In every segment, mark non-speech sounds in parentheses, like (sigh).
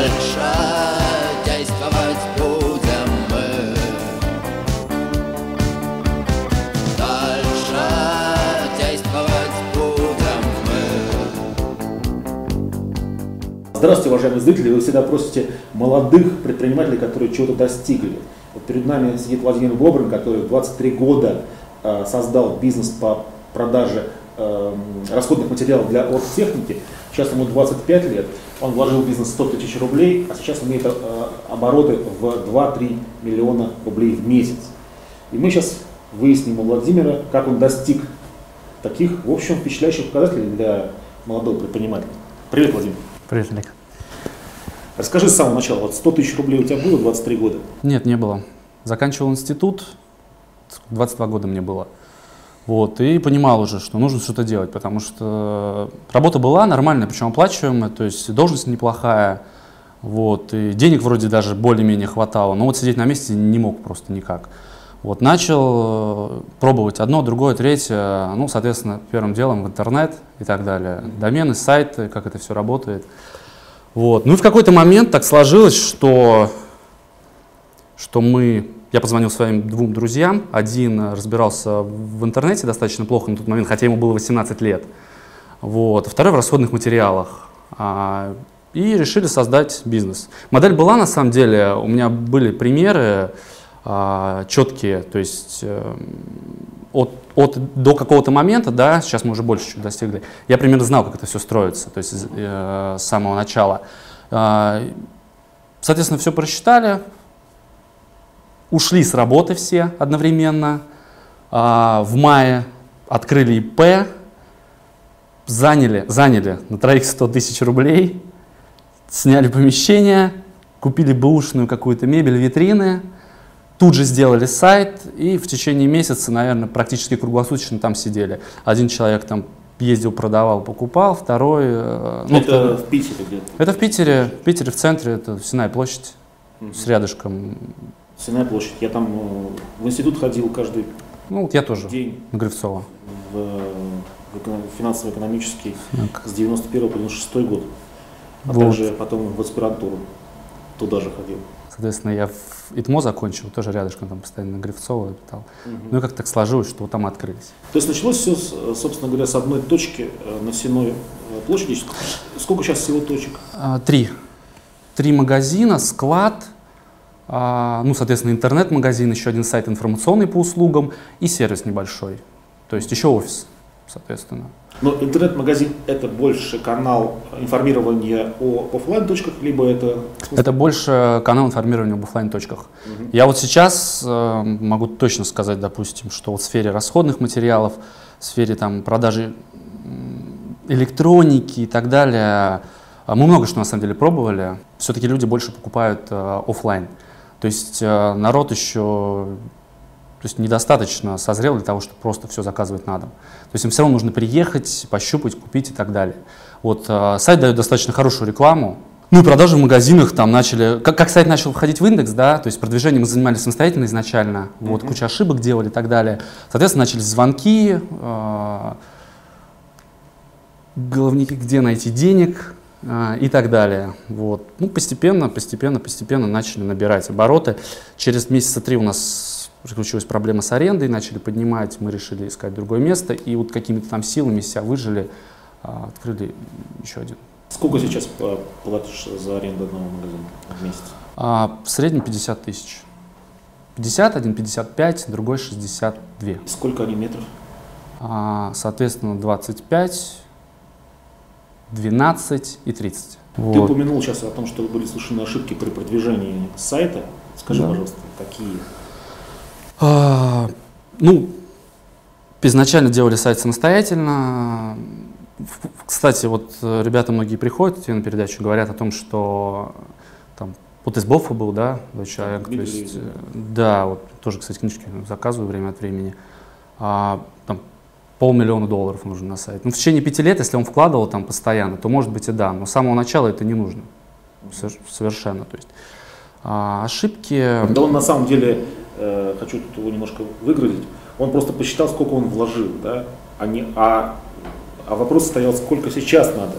Дальше действовать будем мы Дальше действовать будем мы Здравствуйте, уважаемые зрители. Вы всегда просите молодых предпринимателей, которые чего-то достигли. Вот перед нами сидит Владимир Бобрин, который в 23 года э, создал бизнес по продаже расходных материалов для оргтехники. Сейчас ему 25 лет. Он вложил в бизнес 100 тысяч рублей, а сейчас имеет э, обороты в 2-3 миллиона рублей в месяц. И мы сейчас выясним у Владимира, как он достиг таких, в общем, впечатляющих показателей для молодого предпринимателя. Привет, Владимир. Привет, Олег. Расскажи с самого начала, вот 100 тысяч рублей у тебя было 23 года? Нет, не было. Заканчивал институт, 22 года мне было. Вот, и понимал уже, что нужно что-то делать, потому что работа была нормальная, причем оплачиваемая, то есть должность неплохая, вот, и денег вроде даже более-менее хватало, но вот сидеть на месте не мог просто никак. Вот, начал э, пробовать одно, другое, третье, ну, соответственно, первым делом в интернет и так далее, домены, сайты, как это все работает. Вот. Ну и в какой-то момент так сложилось, что, что мы... Я позвонил своим двум друзьям. Один разбирался в интернете достаточно плохо на тот момент, хотя ему было 18 лет. Вот. Второй в расходных материалах. А, и решили создать бизнес. Модель была на самом деле, у меня были примеры а, четкие, то есть э, от, от до какого-то момента, да, сейчас мы уже больше чего достигли, я примерно знал, как это все строится, то есть э, с самого начала. А, соответственно, все просчитали, ушли с работы все одновременно. А, в мае открыли ИП, заняли, заняли на троих 100 тысяч рублей, сняли помещение, купили бэушную какую-то мебель, витрины, тут же сделали сайт и в течение месяца, наверное, практически круглосуточно там сидели. Один человек там ездил, продавал, покупал, второй... э, ну, это в Питере где-то? это в Питере, в Питере в центре, это Синая площадь, с рядышком. Сенная площадь. Я там э, в институт ходил каждый Ну, вот я тоже, день Гривцова. в, в эко- финансово-экономический Так. с 91 по 96 год. А Вот. также потом в аспирантуру туда же ходил. Соответственно, я в ИТМО закончил, тоже рядышком, там постоянно на Гривцова летал. Ну и как так сложилось, что вот там открылись. То есть началось все, собственно говоря, с одной точки э, на Сенной э, площади. Ск- Сколько сейчас всего точек? А, Три. Три магазина, склад, ну, соответственно, интернет-магазин, еще один сайт информационный по услугам и сервис небольшой. То есть еще офис, соответственно. Но интернет-магазин это больше канал информирования о офлайн точках, либо это Это больше канал информирования об оффлайн точках. Я вот сейчас э, могу точно сказать, допустим, что вот в сфере расходных материалов, в сфере там продажи электроники и так далее, э, мы много что на самом деле пробовали. Все-таки люди больше покупают э, оффлайн. То есть э, народ еще то есть недостаточно созрел для того, чтобы просто все заказывать на дом. То есть им все равно нужно приехать, пощупать, купить и так далее. Вот э, сайт дает достаточно хорошую рекламу. Ну и продажи в магазинах там начали, как, как сайт начал входить в индекс, да, то есть продвижением мы занимались самостоятельно изначально, вот куча ошибок делали и так далее. Соответственно, начались звонки, э, головники, где найти денег и так далее. Вот. Ну, постепенно, постепенно, постепенно начали набирать обороты. Через месяца три у нас приключилась проблема с арендой, начали поднимать, мы решили искать другое место, и вот какими-то там силами себя выжили, а, открыли еще один. сколько сейчас э, платишь за аренду одного магазина в месяц? А, в среднем 50 тысяч. 50, один 55, другой 62. Сколько они метров? А, соответственно, 25, 12 и 30. Ты Вот. упомянул сейчас о том, что были совершены ошибки при продвижении сайта. Скажи, Да. пожалуйста, какие? А, ну, изначально делали сайт самостоятельно. Кстати, вот э, ребята многие приходят тебе на передачу, говорят о том, что там вот из Бофа был, да, человек, то есть, э, да, вот тоже, кстати, книжки заказываю время от времени. А, полмиллиона долларов нужно на сайт. Ну, в течение пяти лет, если он вкладывал там постоянно, то может быть и да, но с самого начала это не нужно. Сов- Совершенно. То есть а, ошибки. Да он на самом деле, э, хочу тут его немножко выгрузить, он просто посчитал, сколько он вложил, да, а, не, а А вопрос стоял, сколько сейчас надо.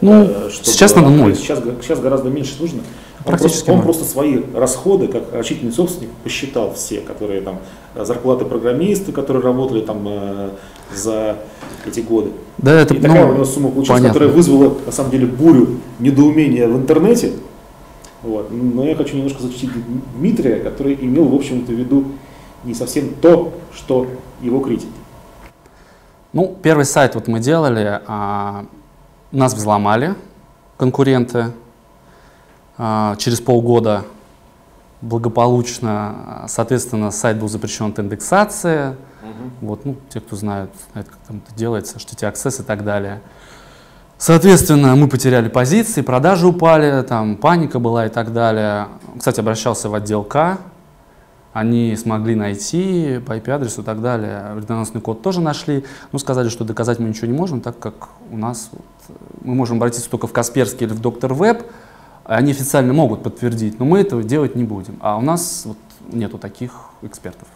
Ну, э, чтобы сейчас надо ноль. Сейчас, сейчас гораздо меньше нужно. Он, Практически просто, он ноль. просто свои расходы, как рачительный собственник, посчитал все, которые там э, зарплаты программисты, которые работали там э, за эти годы. Да, это И такая ну, у него сумма получилась, понятно. которая вызвала на самом деле бурю недоумения в интернете. Вот. Но я хочу немножко защитить Дмитрия, который имел, в общем-то, в виду не совсем то, что его критики. Ну, первый сайт вот мы делали, а, нас взломали конкуренты. А, через полгода благополучно, а, соответственно, сайт был запрещен от индексации. Вот, ну, те, кто знают, знают, как там это делается, HTTP Access и так далее. Соответственно, мы потеряли позиции, продажи упали, там паника была и так далее. Кстати, обращался в отдел К, они смогли найти по IP-адресу и так далее. Вредоносный код тоже нашли. Ну, сказали, что доказать мы ничего не можем, так как у нас вот, э, мы можем обратиться только в Касперский или в Доктор Веб. Они официально могут подтвердить, но мы этого делать не будем. А у нас вот нету таких экспертов.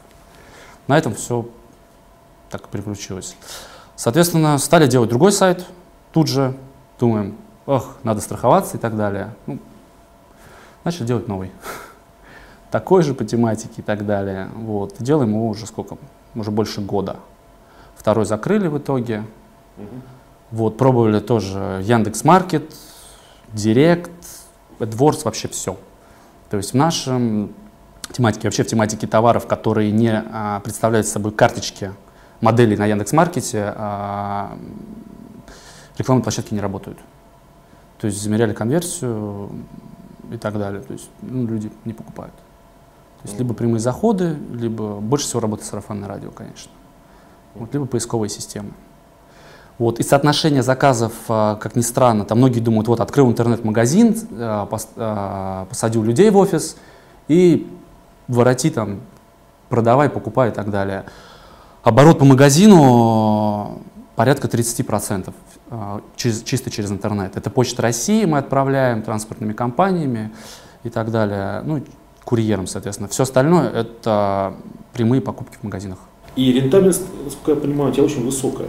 На этом все так и приключилось. Соответственно, стали делать другой сайт. Тут же думаем, ох, надо страховаться и так далее. Ну, начали делать новый (laughs) такой же по тематике и так далее. Вот. Делаем его уже сколько? Уже больше года. Второй закрыли в итоге. Вот, пробовали тоже Яндекс Маркет, Директ, AdWords, вообще все. То есть в нашем тематике, вообще в тематике товаров, которые не а, представляют собой карточки моделей на Яндекс Маркете, а, рекламные площадки не работают. То есть замеряли конверсию и так далее. То есть ну, люди не покупают. То есть либо прямые заходы, либо больше всего работает сарафанное радио, конечно. Вот, либо поисковые системы. Вот. И соотношение заказов, а, как ни странно, там многие думают, вот открыл интернет-магазин, а, а, посадил людей в офис и вороти там, продавай, покупай и так далее. Оборот по магазину порядка 30% а, через, чисто через интернет. Это Почта России мы отправляем транспортными компаниями и так далее. Ну, курьером, соответственно. Все остальное это прямые покупки в магазинах. И рентабельность, насколько я понимаю, у тебя очень высокая.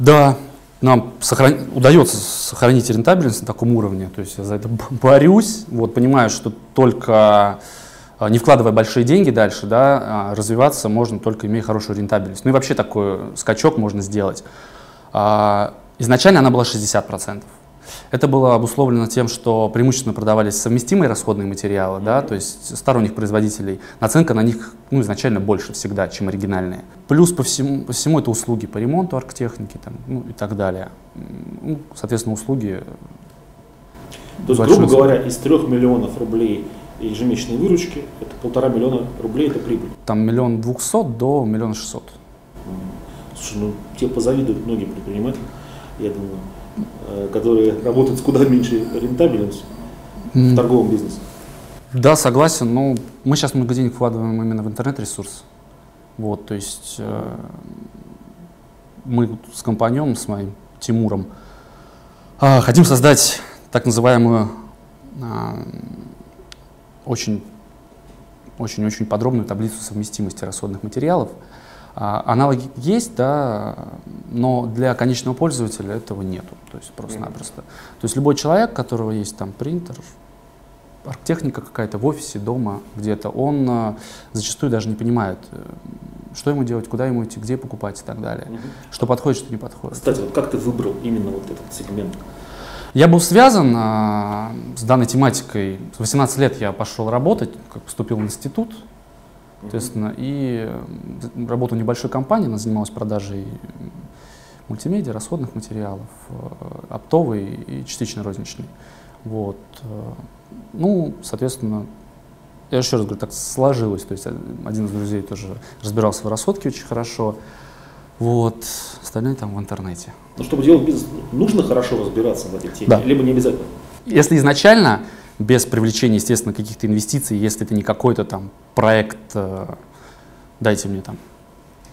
Да, нам сохран- удается сохранить рентабельность на таком уровне. То есть я за это борюсь, вот, понимаю, что только а, не вкладывая большие деньги дальше, да, а, развиваться можно только имея хорошую рентабельность. Ну и вообще такой скачок можно сделать. А, Изначально она была 60%. Это было обусловлено тем, что преимущественно продавались совместимые расходные материалы, да, то есть сторонних производителей. Наценка на них ну, изначально больше всегда, чем оригинальные. Плюс по всему, по всему это услуги по ремонту оргтехники там, ну, и так далее. Ну, соответственно, услуги То есть, грубо говоря, из трех миллионов рублей ежемесячной выручки, это полтора миллиона рублей, это прибыль. там миллион двухсот до миллиона шестьсот. Слушай, ну тебе позавидуют многие предприниматели, я думаю, которые работают с куда меньшей рентабельностью в торговом бизнесе. Да, согласен. Но мы сейчас много денег вкладываем именно в интернет-ресурс. Вот, то есть э, мы с компаньоном, с моим Тимуром, а, хотим создать так называемую а, очень очень-очень подробную таблицу совместимости расходных материалов. А, аналоги есть, да, но для конечного пользователя этого нету, то есть просто-напросто. То есть любой человек, у которого есть там принтер, архтехника какая-то в офисе, дома, где-то, он а, зачастую даже не понимает, э, что ему делать, куда ему идти, где покупать и так далее. Что подходит, что не подходит. Кстати, вот как ты выбрал именно вот этот сегмент? Я был связан а, с данной тематикой. С 18 лет я пошел работать, как поступил в институт, соответственно, и работал в небольшой компании, она занималась продажей мультимедиа, расходных материалов, э, оптовый и частично розничный. Вот. э, Ну, соответственно, я еще раз говорю, так сложилось. То есть один из друзей тоже разбирался в расходке очень хорошо. Вот. Остальные там в интернете. Ну, чтобы делать бизнес, нужно хорошо разбираться в этой теме, Да. либо не обязательно. Если изначально, без привлечения, естественно, каких-то инвестиций, если это не какой-то там проект, э, дайте мне там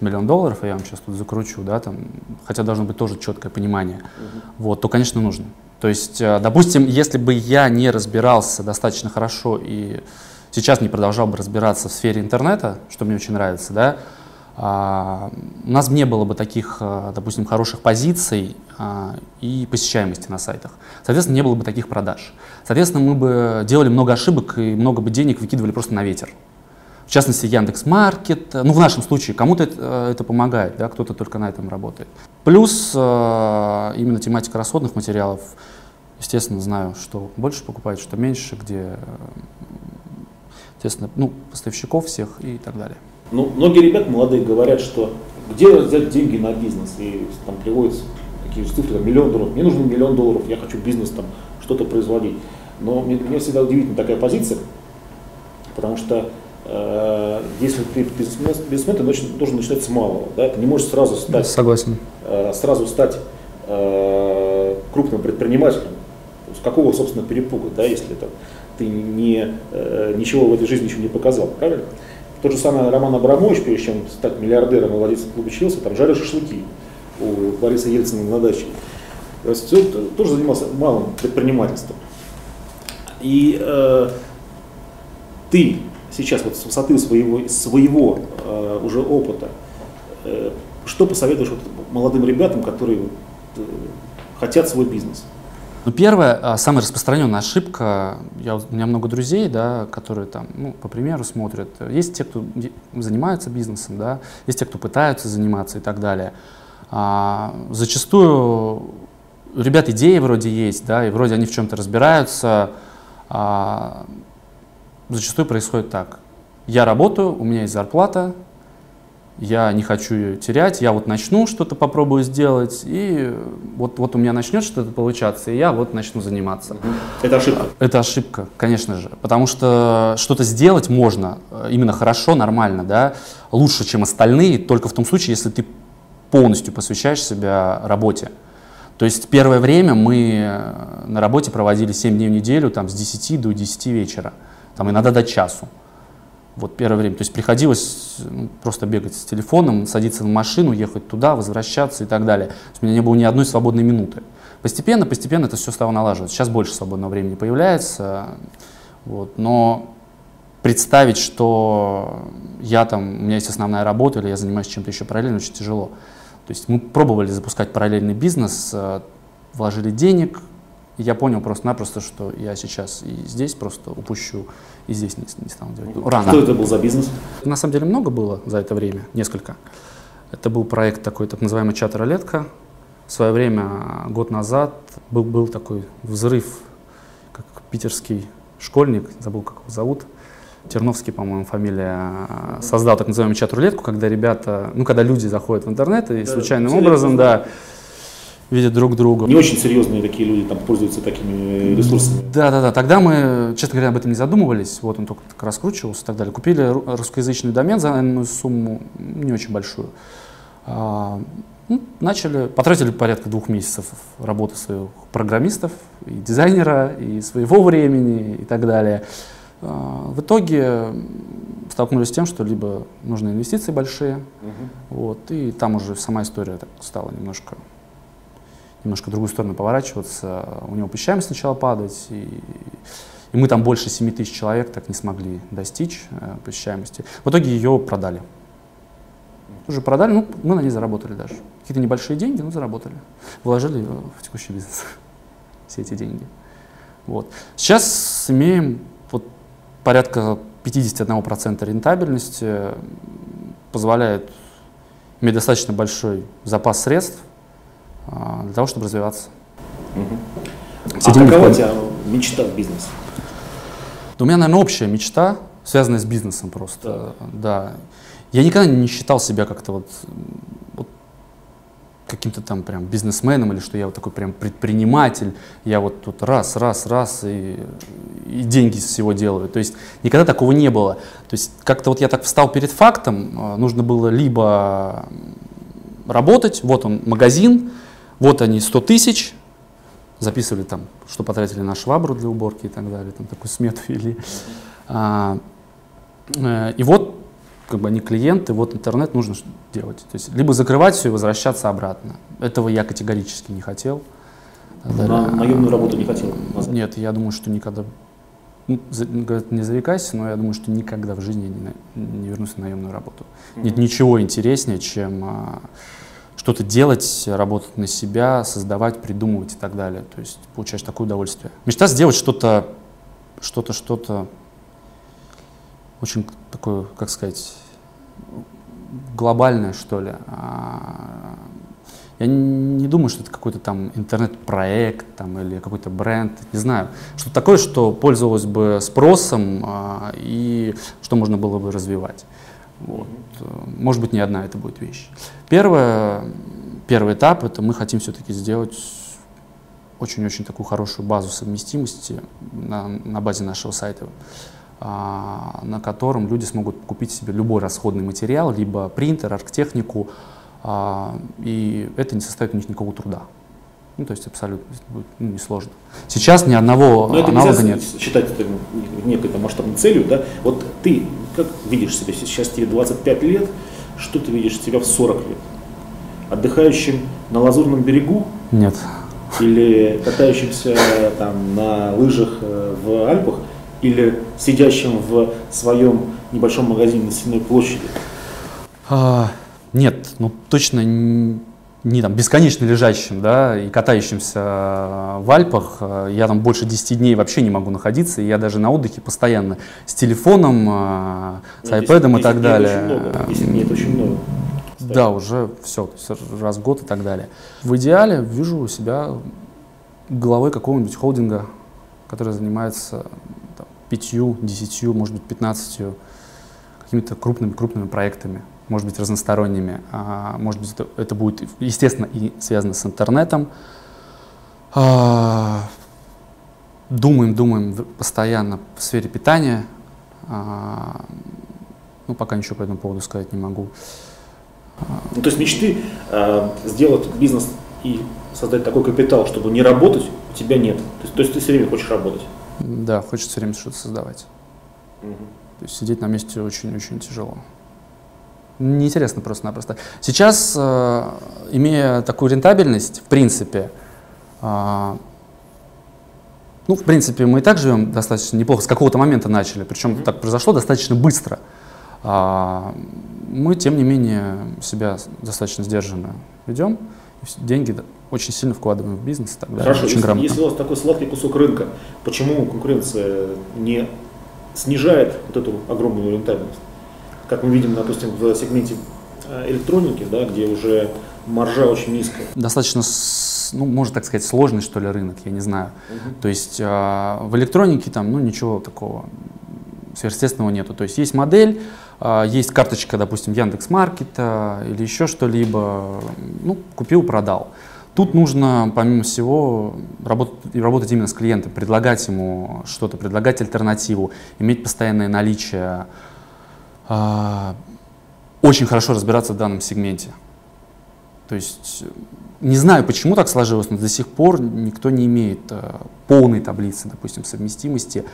миллион долларов, я вам сейчас тут закручу, да, там, хотя должно быть тоже четкое понимание, вот, то, конечно, нужно. То есть, э, допустим, если бы я не разбирался достаточно хорошо и сейчас не продолжал бы разбираться в сфере интернета, что мне очень нравится, да, у нас не было бы таких, а, допустим, хороших позиций а, и посещаемости на сайтах. Соответственно, не было бы таких продаж. Соответственно, мы бы делали много ошибок и много бы денег выкидывали просто на ветер. В частности, Яндекс Маркет. Ну, в нашем случае кому-то это, это помогает, да, кто-то только на этом работает. Плюс именно тематика расходных материалов. Естественно, знаю, что больше покупают, что меньше, где, естественно, ну, поставщиков всех и так далее. Ну, многие ребята молодые говорят, что где взять деньги на бизнес, и там приводятся такие же цифры, там, миллион долларов, мне нужен миллион долларов, я хочу бизнес, там, что-то производить. Но мне, мне всегда удивительна такая позиция, потому что э, если ты бизнесмен, бизнесмен ты должен, должен начинать с малого, да, ты не можешь сразу стать, Согласен. Э, сразу стать э, крупным предпринимателем, с какого, собственно, перепуга, да, если там, ты не, э, ничего в этой жизни еще не показал, правильно? Тот же самый Роман Абрамович, прежде чем стать миллиардером и владельцем клуба Челси, там жарил шашлыки у Бориса Ельцина на даче. То есть он тоже занимался малым предпринимательством. И э, ты сейчас вот с высоты своего, своего э, уже опыта, э, что посоветуешь вот молодым ребятам, которые вот, э, хотят свой бизнес? Ну, первая, а, самая распространенная ошибка, я, у меня много друзей, да, которые там, ну, по примеру смотрят. Есть те, кто занимаются бизнесом, да, есть те, кто пытаются заниматься и так далее. А, зачастую у ребят идеи вроде есть, да, и вроде они в чем-то разбираются. А, зачастую происходит так. Я работаю, у меня есть зарплата, я не хочу ее терять, я вот начну что-то попробую сделать, и вот, вот у меня начнет что-то получаться, и я вот начну заниматься. Это ошибка? Это ошибка, конечно же, потому что что-то сделать можно э, именно хорошо, нормально, да, лучше, чем остальные, только в том случае, если ты полностью посвящаешь себя работе. То есть первое время мы э, на работе проводили 7 дней в неделю, там с 10 до 10 вечера, там иногда до часу. Вот первое время. То есть приходилось ну, просто бегать с телефоном, садиться в машину, ехать туда, возвращаться и так далее. У меня не было ни одной свободной минуты. Постепенно, постепенно это все стало налаживаться. Сейчас больше свободного времени появляется. Вот, но представить, что я там, у меня есть основная работа или я занимаюсь чем-то еще параллельно, очень тяжело. То есть мы пробовали запускать параллельный бизнес, э, вложили денег, и я понял просто-напросто, что я сейчас и здесь просто упущу, и здесь не, не стану делать. Рано. Что это был за бизнес? На самом деле много было за это время, несколько. Это был проект такой, так называемый чат ролетка. В свое время, год назад, был, был такой взрыв, как питерский школьник, забыл, как его зовут, Терновский, по-моему, фамилия, создал так называемую чат-рулетку, когда ребята, ну, когда люди заходят в интернет и да, случайным образом, да, видят друг друга. Не очень серьезные такие люди там пользуются такими ресурсами. Да, да, да. Тогда мы, честно говоря, об этом не задумывались. Вот он только так раскручивался и так далее. Купили русскоязычный домен за энную сумму, не очень большую. А, ну, начали, потратили порядка двух месяцев работы своих программистов, и дизайнера, и своего времени и так далее. А, в итоге столкнулись с тем, что либо нужны инвестиции большие, угу. вот, и там уже сама история так стала немножко немножко в другую сторону поворачиваться. У него посещаемость сначала падать, и, и мы там больше 7 тысяч человек так не смогли достичь э, посещаемости. В итоге ее продали. Уже продали, ну, мы на ней заработали даже. Какие-то небольшие деньги, но заработали. Вложили в текущий бизнес (laughs) все эти деньги. Вот. Сейчас имеем вот порядка 51% рентабельности, позволяет иметь достаточно большой запас средств для того, чтобы развиваться. Угу. А какова у тебя мечта в бизнесе? Да, у меня, наверное, общая мечта, связанная с бизнесом просто. Да. да. Я никогда не считал себя как-то вот, вот каким-то там прям бизнесменом или что я вот такой прям предприниматель, я вот тут раз, раз, раз и, и деньги из всего делаю. То есть никогда такого не было. То есть как-то вот я так встал перед фактом, а, нужно было либо работать, вот он магазин, вот они 100 тысяч, записывали там, что потратили на швабру для уборки и так далее, там такую смету вели. А, э, и вот как бы они клиенты, вот интернет нужно делать. То есть либо закрывать все и возвращаться обратно. Этого я категорически не хотел. На наемную работу не хотел? Нет, я думаю, что никогда ну, не зарекайся, но я думаю, что никогда в жизни не, не вернусь на наемную работу. Нет ничего интереснее, чем а, что-то делать, работать на себя, создавать, придумывать и так далее. То есть получаешь такое удовольствие. Мечта сделать что-то, что-то, что-то очень такое, как сказать, глобальное, что ли. А, Я не думаю, что это какой-то там интернет-проект там, или какой-то бренд, не знаю. Что-то такое, что пользовалось бы спросом а, и что можно было бы развивать. Вот. Может быть, не одна это будет вещь. Первое, первый этап – это мы хотим все-таки сделать очень-очень такую хорошую базу совместимости на, на базе нашего сайта, а, на котором люди смогут купить себе любой расходный материал, либо принтер, архтехнику, а, и это не составит у них никакого труда. Ну, то есть абсолютно будет ну, несложно. Сейчас ни одного Но это аналога нет. считать это некой там масштабной целью, да? Вот ты как видишь себя сейчас тебе 25 лет, что ты видишь себя в 40 лет? Отдыхающим на Лазурном берегу Нет. или катающимся там на лыжах э, в Альпах, или сидящим в своем небольшом магазине на Сенной площади? А, нет, ну точно н- не там бесконечно лежащим, да, и катающимся э, в Альпах. Э, Я там больше 10 дней вообще не могу находиться, и я даже на отдыхе постоянно с телефоном, э, с Ну, 10 iPad и 10 так далее. очень много. 10 дней это очень много. кстати. Да, уже все, раз в год и так далее. В идеале вижу себя главой какого-нибудь холдинга, который занимается там, пятью, десятью, может быть, пятнадцатью какими-то крупными, крупными проектами, может быть, разносторонними. А, может быть, это, это будет, естественно, и связано с интернетом. А, думаем, думаем постоянно в сфере питания. А, ну, пока ничего по этому поводу сказать не могу. Ну, то есть мечты э, сделать бизнес и создать такой капитал, чтобы не работать, у тебя нет. То есть, то есть ты все время хочешь работать. Да, хочется все время что-то создавать. То есть сидеть на месте очень-очень тяжело. Неинтересно просто-напросто. Сейчас, э, имея такую рентабельность, в принципе, а, ну, в принципе, мы и так живем достаточно неплохо, с какого-то момента начали, причем Мгм. так произошло достаточно быстро. А, мы, тем не менее, себя достаточно сдержанно ведем, деньги очень сильно вкладываем в бизнес и так далее, Хорошо, очень если, грамотно. если у вас такой сладкий кусок рынка, почему конкуренция не снижает вот эту огромную рентабельность? Как мы видим, допустим, в сегменте э, электроники, да, где уже маржа очень низкая. достаточно, ну, можно так сказать, сложный, что ли, рынок, я не знаю. То есть а, в электронике там, ну, ничего такого сверхъестественного нету. То есть есть модель, а, есть карточка, допустим, Яндекс Маркета или еще что-либо, ну, купил, продал. Тут нужно, помимо всего, работать, работать именно с клиентом, предлагать ему что-то, предлагать альтернативу, иметь постоянное наличие, очень хорошо разбираться в данном сегменте. То есть э, не знаю, почему так сложилось, но до сих пор никто не имеет э, полной таблицы, допустим, совместимости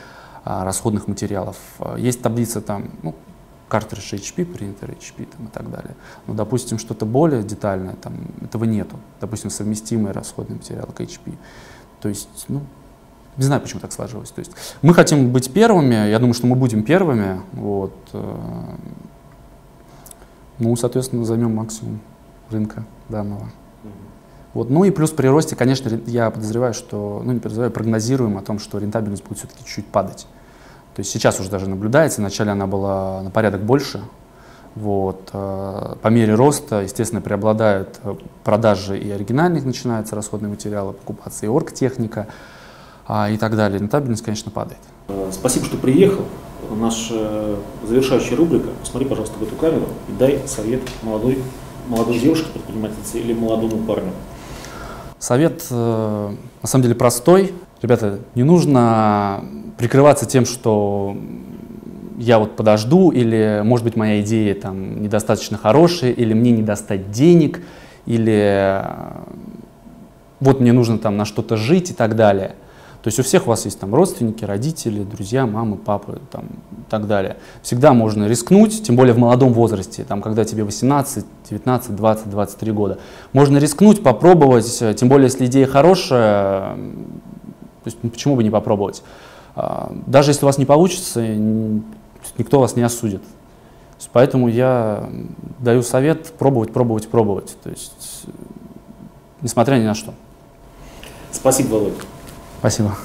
а, расходных материалов. А, Есть таблица там, ну, картридж HP, принтер HP там, и так далее. Но, допустим, что-то более детальное, там, этого нету. Допустим, совместимые расходные материалы к HP. То есть, ну, не знаю, почему так сложилось. То есть мы хотим быть первыми, я думаю, что мы будем первыми. Вот, э, ну, соответственно, займем максимум рынка данного. Вот. Ну и плюс при росте, конечно, я подозреваю, что, ну не подозреваю, прогнозируем о том, что рентабельность будет все-таки чуть падать. То есть сейчас уже даже наблюдается, вначале она была на порядок больше. Вот. э, По мере роста, естественно, преобладают э, продажи и оригинальных начинаются расходные материалы, покупаться и оргтехника а, и так далее. Рентабельность, конечно, падает. Э, Спасибо, что приехал. Наша завершающая рубрика. Посмотри, пожалуйста, в эту камеру и дай совет молодой, молодой девушке, предпринимательнице или молодому парню. Совет э, на самом деле простой. Ребята, не нужно прикрываться тем, что я вот подожду, или, может быть, моя идея там недостаточно хорошая, или мне не достать денег, или э, вот мне нужно там на что-то жить и так далее. То есть у всех у вас есть там родственники, родители, друзья, мамы, папы там, и так далее. Всегда можно рискнуть, тем более в молодом возрасте, там, когда тебе 18, 19, 20, 23 года. Можно рискнуть, попробовать, э, тем более если идея хорошая, то есть, ну, почему бы не попробовать. а, даже если у вас не получится, никто вас не осудит. Поэтому я даю совет пробовать, пробовать, пробовать. То есть, э, несмотря ни на что. Спасибо, Володь. Спасибо.